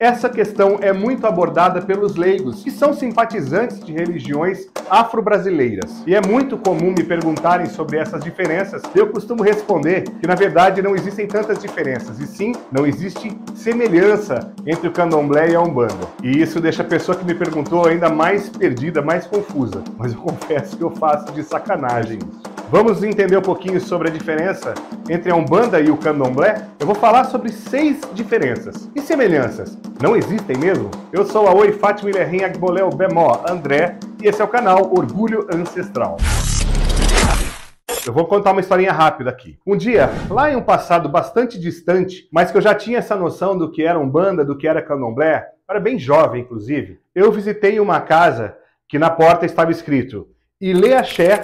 Essa questão é muito abordada pelos leigos, que são simpatizantes de religiões afro-brasileiras. E é muito comum me perguntarem sobre essas diferenças. Eu costumo responder que, na verdade, não existem tantas diferenças, e sim, não existe semelhança entre o candomblé e a umbanda. E isso deixa a pessoa que me perguntou ainda mais perdida, mais confusa. Mas eu confesso que eu faço de sacanagem Vamos entender um pouquinho sobre a diferença entre a Umbanda e o Candomblé? Eu vou falar sobre seis diferenças e semelhanças. Não existem mesmo? Eu sou a Oi Fátima Ilerrim Agboleu Bemó André e esse é o canal Orgulho Ancestral. Eu vou contar uma historinha rápida aqui. Um dia, lá em um passado bastante distante, mas que eu já tinha essa noção do que era Umbanda, do que era Candomblé, eu era bem jovem inclusive, eu visitei uma casa que na porta estava escrito Ile Axé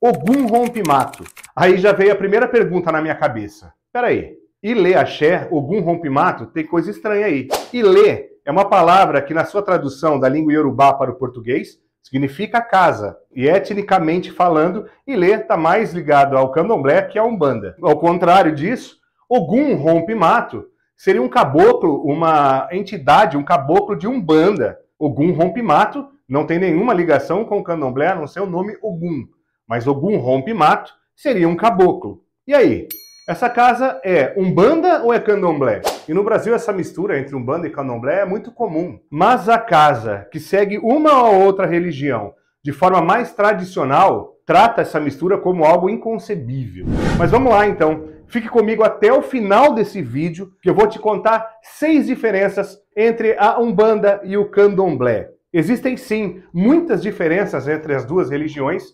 Ogum rompe mato. Aí já veio a primeira pergunta na minha cabeça. Peraí, Ilê axé, Ogum rompe mato, tem coisa estranha aí. Ilê é uma palavra que na sua tradução da língua iorubá para o português significa casa. E etnicamente falando, Ilê está mais ligado ao candomblé que à umbanda. Ao contrário disso, Ogum rompe mato seria um caboclo, uma entidade, um caboclo de umbanda. Ogum rompe mato não tem nenhuma ligação com o candomblé, a não ser o nome Ogum. Mas Ogum rompe mato seria um caboclo. E aí? Essa casa é umbanda ou é candomblé? E no Brasil essa mistura entre umbanda e candomblé é muito comum. Mas a casa que segue uma ou outra religião de forma mais tradicional trata essa mistura como algo inconcebível. Mas vamos lá então. Fique comigo até o final desse vídeo que eu vou te contar seis diferenças entre a Umbanda e o Candomblé. Existem sim muitas diferenças entre as duas religiões,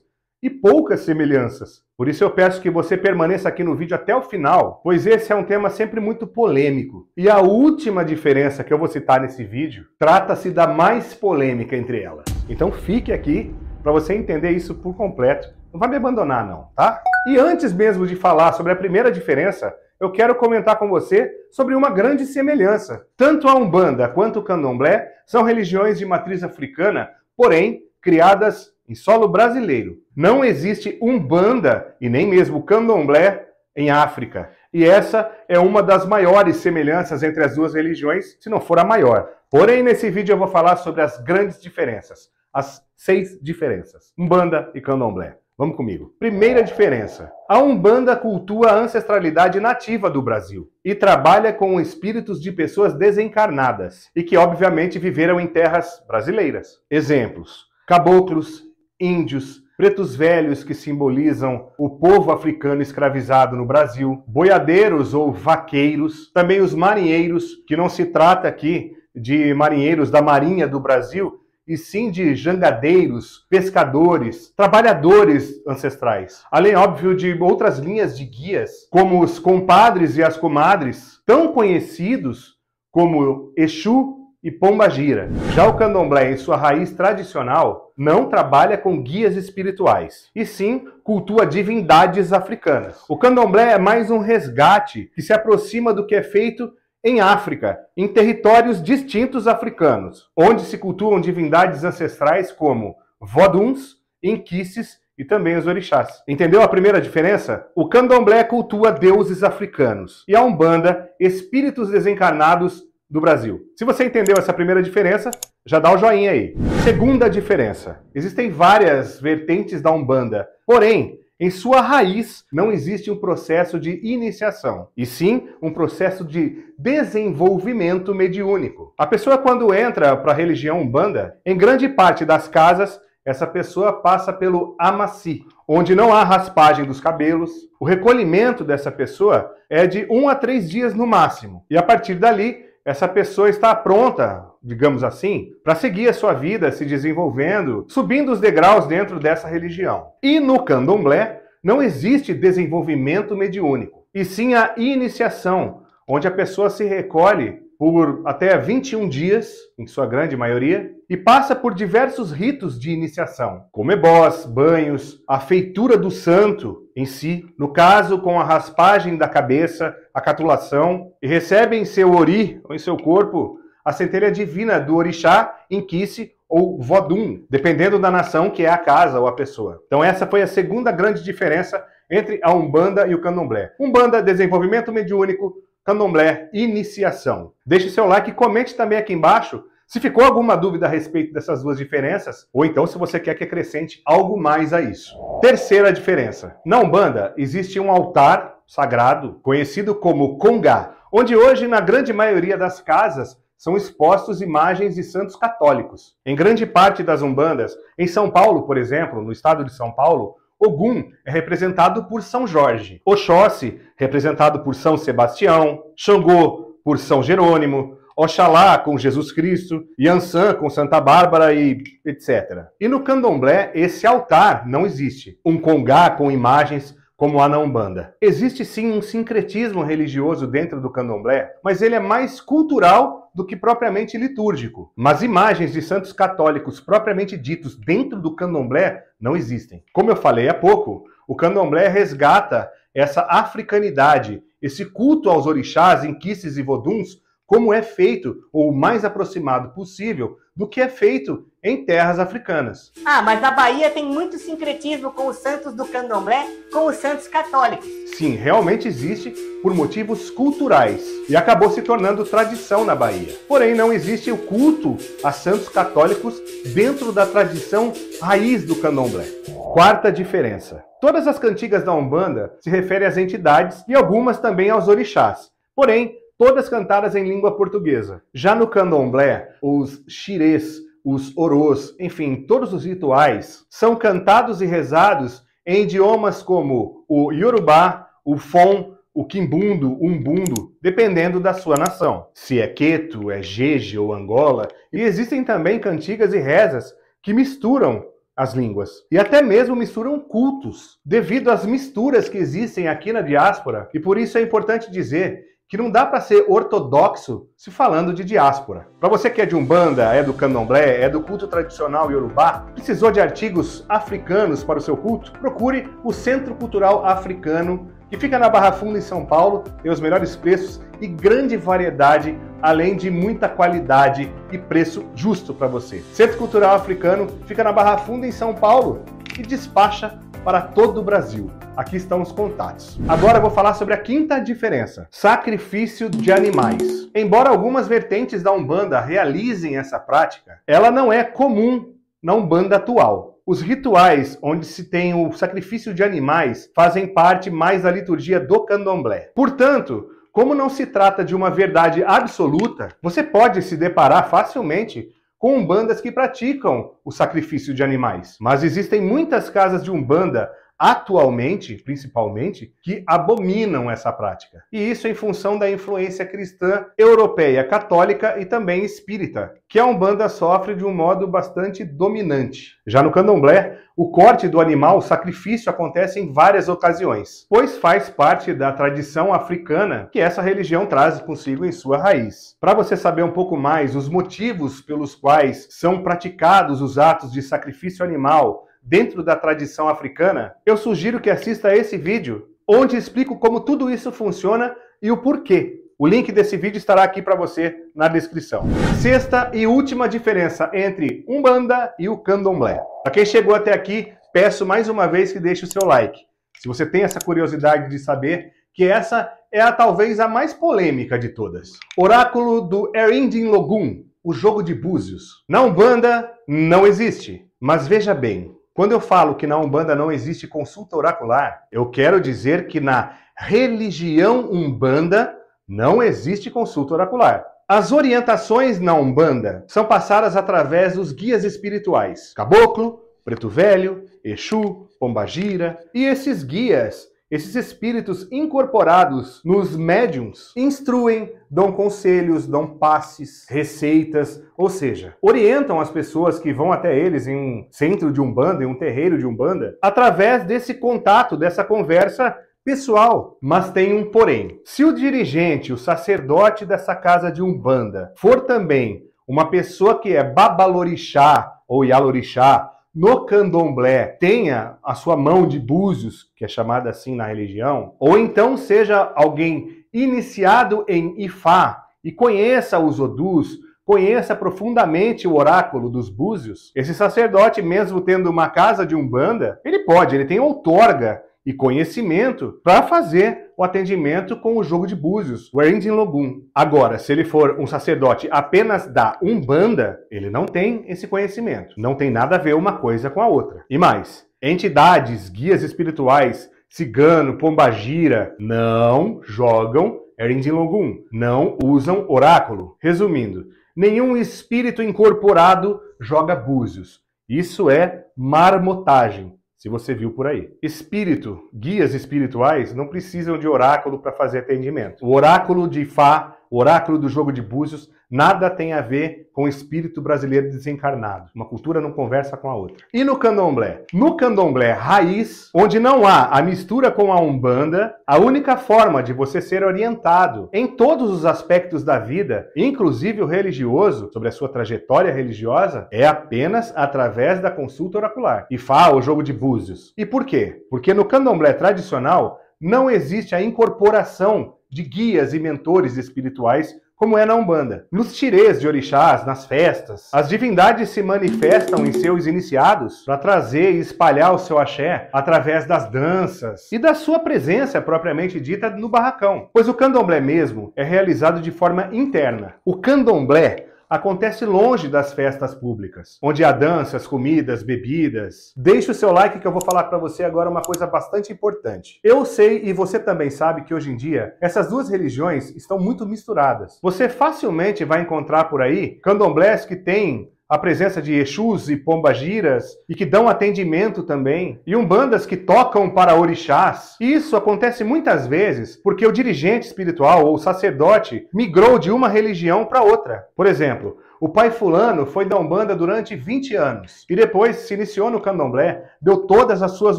e poucas semelhanças. Por isso eu peço que você permaneça aqui no vídeo até o final, pois esse é um tema sempre muito polêmico. E a última diferença que eu vou citar nesse vídeo trata-se da mais polêmica entre elas. Então fique aqui para você entender isso por completo. Não vai me abandonar não, tá? E antes mesmo de falar sobre a primeira diferença, eu quero comentar com você sobre uma grande semelhança. Tanto a Umbanda quanto o Candomblé são religiões de matriz africana, porém criadas em solo brasileiro. Não existe umbanda e nem mesmo candomblé em África. E essa é uma das maiores semelhanças entre as duas religiões, se não for a maior. Porém, nesse vídeo eu vou falar sobre as grandes diferenças, as seis diferenças: Umbanda e Candomblé. Vamos comigo. Primeira diferença: a Umbanda cultua a ancestralidade nativa do Brasil e trabalha com espíritos de pessoas desencarnadas e que, obviamente, viveram em terras brasileiras. Exemplos: caboclos, índios, pretos velhos que simbolizam o povo africano escravizado no Brasil, boiadeiros ou vaqueiros, também os marinheiros, que não se trata aqui de marinheiros da Marinha do Brasil, e sim de jangadeiros, pescadores, trabalhadores ancestrais. Além, óbvio, de outras linhas de guias, como os compadres e as comadres, tão conhecidos como Exu e Pombagira. Já o candomblé, em sua raiz tradicional, não trabalha com guias espirituais, e sim cultua divindades africanas. O candomblé é mais um resgate que se aproxima do que é feito em África, em territórios distintos africanos, onde se cultuam divindades ancestrais como voduns, inquices e também os orixás. Entendeu a primeira diferença? O candomblé cultua deuses africanos e a umbanda espíritos desencarnados do Brasil. Se você entendeu essa primeira diferença, já dá o joinha aí. Segunda diferença: existem várias vertentes da Umbanda, porém, em sua raiz não existe um processo de iniciação, e sim um processo de desenvolvimento mediúnico. A pessoa, quando entra para a religião Umbanda, em grande parte das casas, essa pessoa passa pelo amaci, onde não há raspagem dos cabelos. O recolhimento dessa pessoa é de um a três dias no máximo, e a partir dali essa pessoa está pronta, digamos assim, para seguir a sua vida, se desenvolvendo, subindo os degraus dentro dessa religião. E no candomblé não existe desenvolvimento mediúnico, e sim a iniciação, onde a pessoa se recolhe por até 21 dias, em sua grande maioria, e passa por diversos ritos de iniciação, como ebós, banhos, a feitura do santo em si, no caso com a raspagem da cabeça, a catulação, e recebe em seu ori, ou em seu corpo, a centelha divina do orixá, inquice ou vodum, dependendo da nação que é a casa ou a pessoa. Então essa foi a segunda grande diferença entre a Umbanda e o Candomblé. Umbanda, desenvolvimento mediúnico, Candomblé Iniciação. Deixe seu like e comente também aqui embaixo se ficou alguma dúvida a respeito dessas duas diferenças, ou então se você quer que acrescente algo mais a isso. Terceira diferença. Na Umbanda existe um altar sagrado conhecido como Congá, onde hoje na grande maioria das casas são expostos imagens de santos católicos. Em grande parte das umbandas, em São Paulo, por exemplo, no estado de São Paulo, Ogum é representado por São Jorge, Oxóssi representado por São Sebastião, Xangô por São Jerônimo, Oxalá com Jesus Cristo, Yansan com Santa Bárbara e etc. E no candomblé, esse altar não existe. Um congá com imagens como a Umbanda. Existe sim um sincretismo religioso dentro do candomblé, mas ele é mais cultural do que propriamente litúrgico. Mas imagens de santos católicos propriamente ditos dentro do candomblé não existem. Como eu falei há pouco, o candomblé resgata essa africanidade, esse culto aos orixás, inquices e voduns como é feito, ou o mais aproximado possível, do que é feito em terras africanas. Ah, mas a Bahia tem muito sincretismo com os santos do candomblé, com os santos católicos. Sim, realmente existe por motivos culturais e acabou se tornando tradição na Bahia. Porém, não existe o culto a santos católicos dentro da tradição raiz do candomblé. Quarta diferença. Todas as cantigas da Umbanda se referem às entidades e algumas também aos orixás. Porém, todas cantadas em língua portuguesa. Já no candomblé, os xirês, os orôs, enfim, todos os rituais são cantados e rezados em idiomas como o Yorubá, o Fon, o Quimbundo, Umbundo, dependendo da sua nação. Se é Queto, é Jeje ou Angola. E existem também cantigas e rezas que misturam as línguas. E até mesmo misturam cultos, devido às misturas que existem aqui na diáspora. E por isso é importante dizer que não dá para ser ortodoxo se falando de diáspora. Para você que é de Umbanda, é do Candomblé, é do culto tradicional Yorubá, precisou de artigos africanos para o seu culto? Procure o Centro Cultural Africano, que fica na Barra Funda em São Paulo, tem os melhores preços e grande variedade, além de muita qualidade e preço justo para você. Centro Cultural Africano fica na Barra Funda em São Paulo e despacha para todo o Brasil. Aqui estão os contatos. Agora vou falar sobre a quinta diferença: sacrifício de animais. Embora algumas vertentes da Umbanda realizem essa prática, ela não é comum na Umbanda atual. Os rituais onde se tem o sacrifício de animais fazem parte mais da liturgia do candomblé. Portanto, como não se trata de uma verdade absoluta, você pode se deparar facilmente com umbandas que praticam o sacrifício de animais. Mas existem muitas casas de umbanda atualmente, principalmente, que abominam essa prática. E isso em função da influência cristã europeia, católica e também espírita, que a Umbanda sofre de um modo bastante dominante. Já no Candomblé, o corte do animal, o sacrifício, acontece em várias ocasiões, pois faz parte da tradição africana que essa religião traz consigo em sua raiz. Para você saber um pouco mais os motivos pelos quais são praticados os atos de sacrifício animal, dentro da tradição africana, eu sugiro que assista a esse vídeo, onde explico como tudo isso funciona e o porquê. O link desse vídeo estará aqui para você na descrição. Sexta e última diferença entre Umbanda e o Candomblé. Para quem chegou até aqui, peço mais uma vez que deixe o seu like. Se você tem essa curiosidade de saber que essa é a talvez a mais polêmica de todas. Oráculo do Erindin Logum, o jogo de búzios. Na Umbanda não existe, mas veja bem, quando eu falo que na Umbanda não existe consulta oracular, eu quero dizer que na religião Umbanda não existe consulta oracular. As orientações na Umbanda são passadas através dos guias espirituais: Caboclo, Preto Velho, Exu, Pombagira, e esses guias esses espíritos incorporados nos médiums instruem, dão conselhos, dão passes, receitas, ou seja, orientam as pessoas que vão até eles em um centro de umbanda, em um terreiro de umbanda, através desse contato, dessa conversa pessoal. Mas tem um porém. Se o dirigente, o sacerdote dessa casa de umbanda, for também uma pessoa que é babalorixá ou yalorixá, no candomblé tenha a sua mão de búzios, que é chamada assim na religião, ou então seja alguém iniciado em Ifá e conheça os Odus, conheça profundamente o oráculo dos búzios, esse sacerdote, mesmo tendo uma casa de umbanda, ele pode, ele tem outorga e conhecimento para fazer o atendimento com o jogo de búzios, o Erindin Logum. Agora, se ele for um sacerdote apenas da Umbanda, ele não tem esse conhecimento. Não tem nada a ver uma coisa com a outra. E mais, entidades, guias espirituais, cigano, pombagira, não jogam Erindin Logum, não usam oráculo. Resumindo, nenhum espírito incorporado joga búzios. Isso é marmotagem se você viu por aí. Espírito, guias espirituais não precisam de oráculo para fazer atendimento. O oráculo de Fá, o oráculo do jogo de búzios, nada tem a ver com o espírito brasileiro desencarnado. Uma cultura não conversa com a outra. E no candomblé? No candomblé raiz, onde não há a mistura com a umbanda, a única forma de você ser orientado em todos os aspectos da vida, inclusive o religioso, sobre a sua trajetória religiosa, é apenas através da consulta oracular. E fala o jogo de búzios. E por quê? Porque no candomblé tradicional não existe a incorporação de guias e mentores espirituais como é na Umbanda. Nos tirês de orixás, nas festas, as divindades se manifestam em seus iniciados para trazer e espalhar o seu axé através das danças e da sua presença propriamente dita no barracão. Pois o candomblé mesmo é realizado de forma interna. O candomblé acontece longe das festas públicas, onde há danças, comidas, bebidas. Deixe o seu like que eu vou falar para você agora uma coisa bastante importante. Eu sei e você também sabe que hoje em dia essas duas religiões estão muito misturadas. Você facilmente vai encontrar por aí candomblés que têm a presença de Exus e Pombagiras e que dão atendimento também, e umbandas que tocam para orixás. Isso acontece muitas vezes porque o dirigente espiritual ou sacerdote migrou de uma religião para outra. Por exemplo, o pai fulano foi da Umbanda durante 20 anos e depois se iniciou no candomblé, deu todas as suas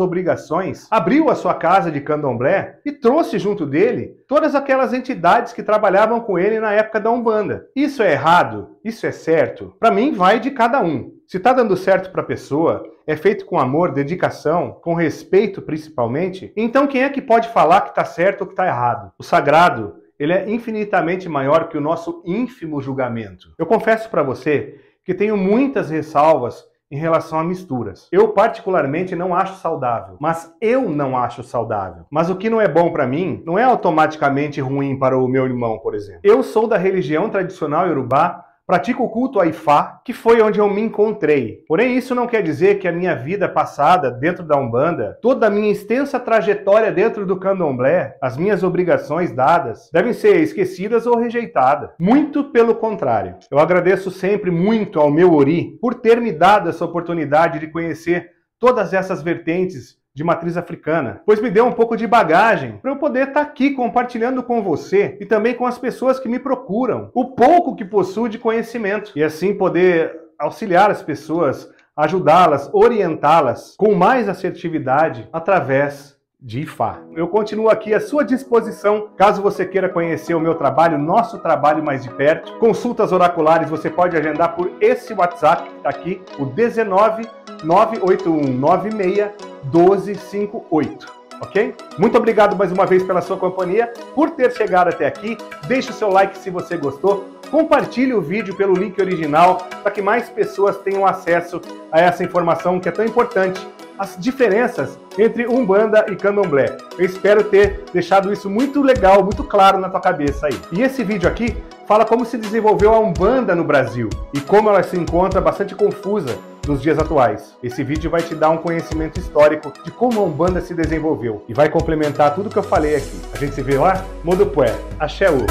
obrigações, abriu a sua casa de candomblé e trouxe junto dele todas aquelas entidades que trabalhavam com ele na época da Umbanda. Isso é errado? Isso é certo? Para mim vai de cada um. Se está dando certo para a pessoa, é feito com amor, dedicação, com respeito principalmente, então quem é que pode falar que está certo ou que está errado? O sagrado ele é infinitamente maior que o nosso ínfimo julgamento. Eu confesso para você que tenho muitas ressalvas em relação a misturas. Eu particularmente não acho saudável, mas eu não acho saudável. Mas o que não é bom para mim não é automaticamente ruim para o meu irmão, por exemplo. Eu sou da religião tradicional iorubá Pratico o culto a Ifá, que foi onde eu me encontrei. Porém, isso não quer dizer que a minha vida passada dentro da Umbanda, toda a minha extensa trajetória dentro do Candomblé, as minhas obrigações dadas, devem ser esquecidas ou rejeitadas. Muito pelo contrário. Eu agradeço sempre muito ao meu Ori por ter me dado essa oportunidade de conhecer todas essas vertentes de matriz africana, pois me deu um pouco de bagagem para eu poder estar tá aqui compartilhando com você e também com as pessoas que me procuram o pouco que possuo de conhecimento e assim poder auxiliar as pessoas, ajudá-las, orientá-las com mais assertividade através de IFA. Eu continuo aqui à sua disposição, caso você queira conhecer o meu trabalho, nosso trabalho mais de perto. Consultas oraculares você pode agendar por esse WhatsApp, tá aqui, o 19 98196 1258 ok? Muito obrigado mais uma vez pela sua companhia, por ter chegado até aqui. Deixe o seu like se você gostou, compartilhe o vídeo pelo link original para que mais pessoas tenham acesso a essa informação que é tão importante as diferenças entre Umbanda e Candomblé. Eu espero ter deixado isso muito legal, muito claro na tua cabeça aí. E esse vídeo aqui fala como se desenvolveu a Umbanda no Brasil e como ela se encontra bastante confusa nos dias atuais. Esse vídeo vai te dar um conhecimento histórico de como a Umbanda se desenvolveu e vai complementar tudo que eu falei aqui. A gente se vê lá? Modo Pué. Axé U.